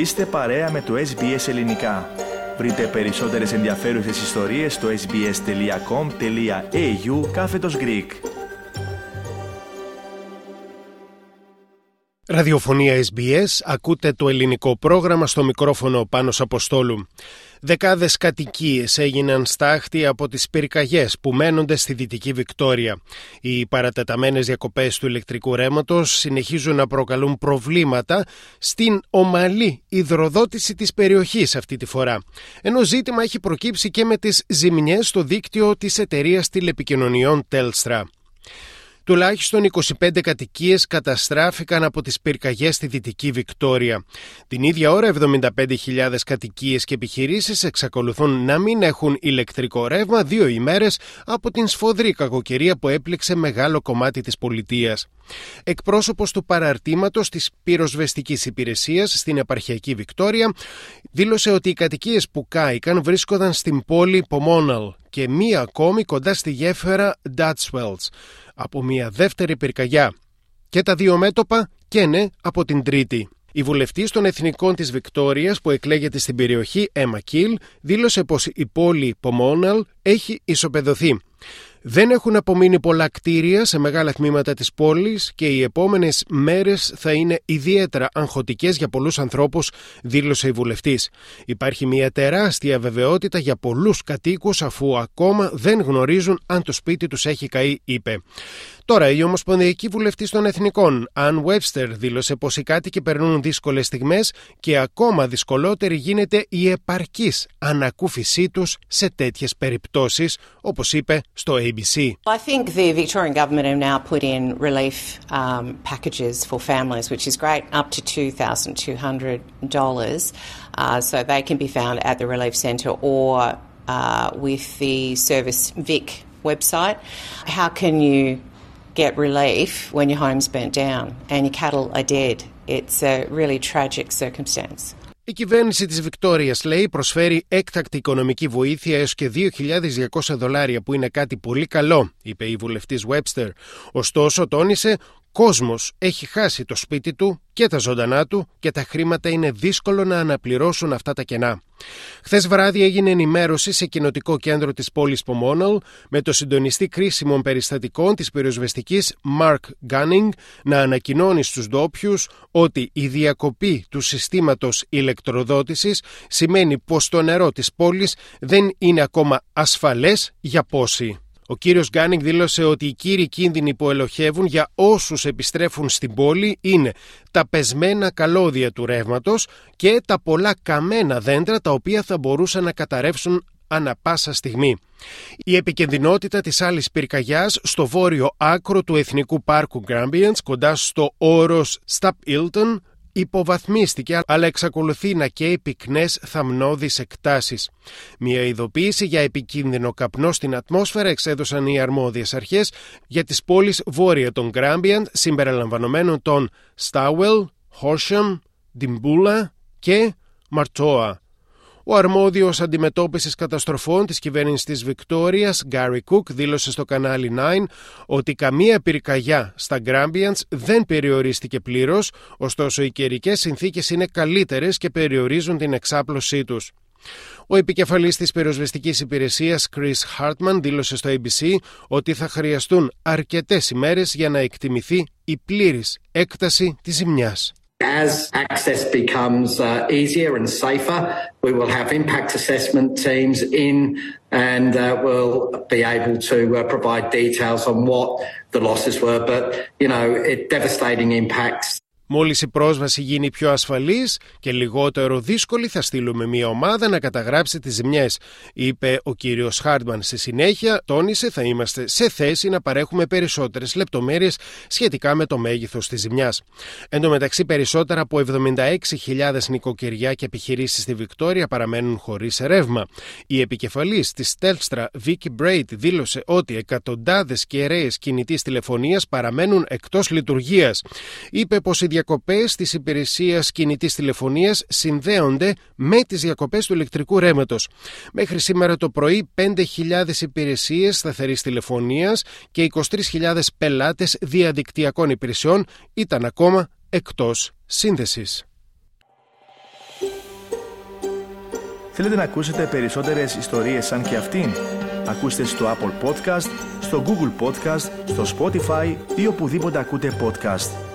Είστε παρέα με το SBS Ελληνικά. Βρείτε περισσότερες ενδιαφέρουσες ιστορίες στο sbs.com.au κάθετος Greek. Ραδιοφωνία SBS, ακούτε το ελληνικό πρόγραμμα στο μικρόφωνο πάνω Αποστόλου. Δεκάδες κατοικίες έγιναν στάχτη από τις πυρκαγιές που μένονται στη Δυτική Βικτόρια. Οι παρατεταμένες διακοπές του ηλεκτρικού ρέματος συνεχίζουν να προκαλούν προβλήματα στην ομαλή υδροδότηση της περιοχής αυτή τη φορά. Ενώ ζήτημα έχει προκύψει και με τις ζημιές στο δίκτυο της εταιρείας τηλεπικοινωνιών Telstra. Τουλάχιστον 25 κατοικίες καταστράφηκαν από τις πυρκαγιές στη Δυτική Βικτόρια. Την ίδια ώρα, 75.000 κατοικίες και επιχειρήσεις εξακολουθούν να μην έχουν ηλεκτρικό ρεύμα δύο ημέρες από την σφοδρή κακοκαιρία που έπληξε μεγάλο κομμάτι της πολιτείας. Εκπρόσωπος του παραρτήματος της πυροσβεστικής υπηρεσίας στην επαρχιακή Βικτόρια δήλωσε ότι οι κατοικίες που κάηκαν βρίσκονταν στην πόλη Πομόναλ και μία ακόμη κοντά στη γέφυρα Ντάτσουελτ από μια δεύτερη πυρκαγιά. Και τα δύο μέτωπα και ναι από την τρίτη. Η βουλευτής των Εθνικών της Βικτόριας που εκλέγεται στην περιοχή, Έμα Κιλ, δήλωσε πως η πόλη Πομόναλ έχει ισοπεδωθεί. Δεν έχουν απομείνει πολλά κτίρια σε μεγάλα τμήματα της πόλης και οι επόμενες μέρες θα είναι ιδιαίτερα αγχωτικές για πολλούς ανθρώπους, δήλωσε η βουλευτής. Υπάρχει μια τεράστια βεβαιότητα για πολλούς κατοίκους αφού ακόμα δεν γνωρίζουν αν το σπίτι τους έχει καεί, είπε. Τώρα, η Ομοσπονδιακή Βουλευτή των Εθνικών, Αν Webster, δήλωσε πως οι κάτοικοι περνούν δύσκολες στιγμές και ακόμα δυσκολότερη γίνεται η επαρκής ανακούφισή τους σε τέτοιες περιπτώσεις, όπως είπε στο ABC. I think the Victorian government have now put in relief um, packages for families, which is great, up to $2,200. Uh, so they can be found at the Relief Centre or uh, with the Service Vic website. How can you get relief when your home's burnt down and your cattle are dead. It's a really tragic circumstance. Η κυβέρνηση της Βικτόριας, λέει, προσφέρει έκτακτη οικονομική βοήθεια έως και 2.200 δολάρια που είναι κάτι πολύ καλό, είπε η βουλευτής Webster. Ωστόσο, τόνισε κόσμος έχει χάσει το σπίτι του και τα ζωντανά του και τα χρήματα είναι δύσκολο να αναπληρώσουν αυτά τα κενά. Χθες βράδυ έγινε ενημέρωση σε κοινοτικό κέντρο της πόλης Πομόναλ με το συντονιστή κρίσιμων περιστατικών της πυροσβεστικής Mark Gunning να ανακοινώνει στους ντόπιους ότι η διακοπή του συστήματος ηλεκτροδότησης σημαίνει πως το νερό της πόλης δεν είναι ακόμα ασφαλές για πόση. Ο κύριος Γκάνινγκ δήλωσε ότι οι κύριοι κίνδυνοι που ελοχεύουν για όσους επιστρέφουν στην πόλη είναι τα πεσμένα καλώδια του ρεύματος και τα πολλά καμένα δέντρα τα οποία θα μπορούσαν να καταρρεύσουν ανα πάσα στιγμή. Η επικενδυνότητα της άλλης πυρκαγιάς στο βόρειο άκρο του Εθνικού Πάρκου Γκράμπιαντς κοντά στο όρος Σταπ Ήλτον υποβαθμίστηκε αλλά εξακολουθεί να καίει πυκνές θαμνώδεις εκτάσεις. Μια ειδοποίηση για επικίνδυνο καπνό στην ατμόσφαιρα εξέδωσαν οι αρμόδιες αρχές για τις πόλεις βόρεια των Γκράμπιαντ συμπεριλαμβανομένων των Στάουελ, Χόρσαμ, Ντιμπούλα και Μαρτόα. Ο αρμόδιος αντιμετώπισης καταστροφών της κυβέρνησης της Βικτόριας, Γκάρι Κουκ, δήλωσε στο κανάλι 9 ότι καμία πυρκαγιά στα Γκράμπιαντς δεν περιορίστηκε πλήρως, ωστόσο οι καιρικές συνθήκες είναι καλύτερες και περιορίζουν την εξάπλωσή τους. Ο επικεφαλής της πυροσβεστικής υπηρεσίας Chris Hartman δήλωσε στο ABC ότι θα χρειαστούν αρκετές ημέρες για να εκτιμηθεί η πλήρης έκταση της ζημιάς. As access becomes uh, easier and safer, we will have impact assessment teams in and uh, we'll be able to uh, provide details on what the losses were. But, you know, it, devastating impacts Μόλις η πρόσβαση γίνει πιο ασφαλής και λιγότερο δύσκολη, θα στείλουμε μια ομάδα να καταγράψει τις ζημιές, είπε ο κύριος Χάρτμαν. Στη συνέχεια, τόνισε, θα είμαστε σε θέση να παρέχουμε περισσότερες λεπτομέρειες σχετικά με το μέγεθος της ζημιάς. Εν τω μεταξύ, περισσότερα από 76.000 νοικοκυριά και επιχειρήσεις στη Βικτόρια παραμένουν χωρίς ρεύμα. Η επικεφαλής της Τέλστρα, Vicky Braid, δήλωσε ότι εκατοντάδες κεραίες κινητής τηλεφωνίας παραμένουν εκτός λειτουργίας. Είπε πως η διακοπές της υπηρεσίας κινητής τηλεφωνίας συνδέονται με τις διακοπές του ηλεκτρικού ρεύματος. Μέχρι σήμερα το πρωί 5.000 υπηρεσίες σταθερής τηλεφωνίας και 23.000 πελάτες διαδικτυακών υπηρεσιών ήταν ακόμα εκτός σύνδεσης. Θέλετε να ακούσετε περισσότερες ιστορίες σαν και αυτήν; Ακούστε στο Apple Podcast, στο Google Podcast, στο Spotify ή οπουδήποτε ακούτε podcast.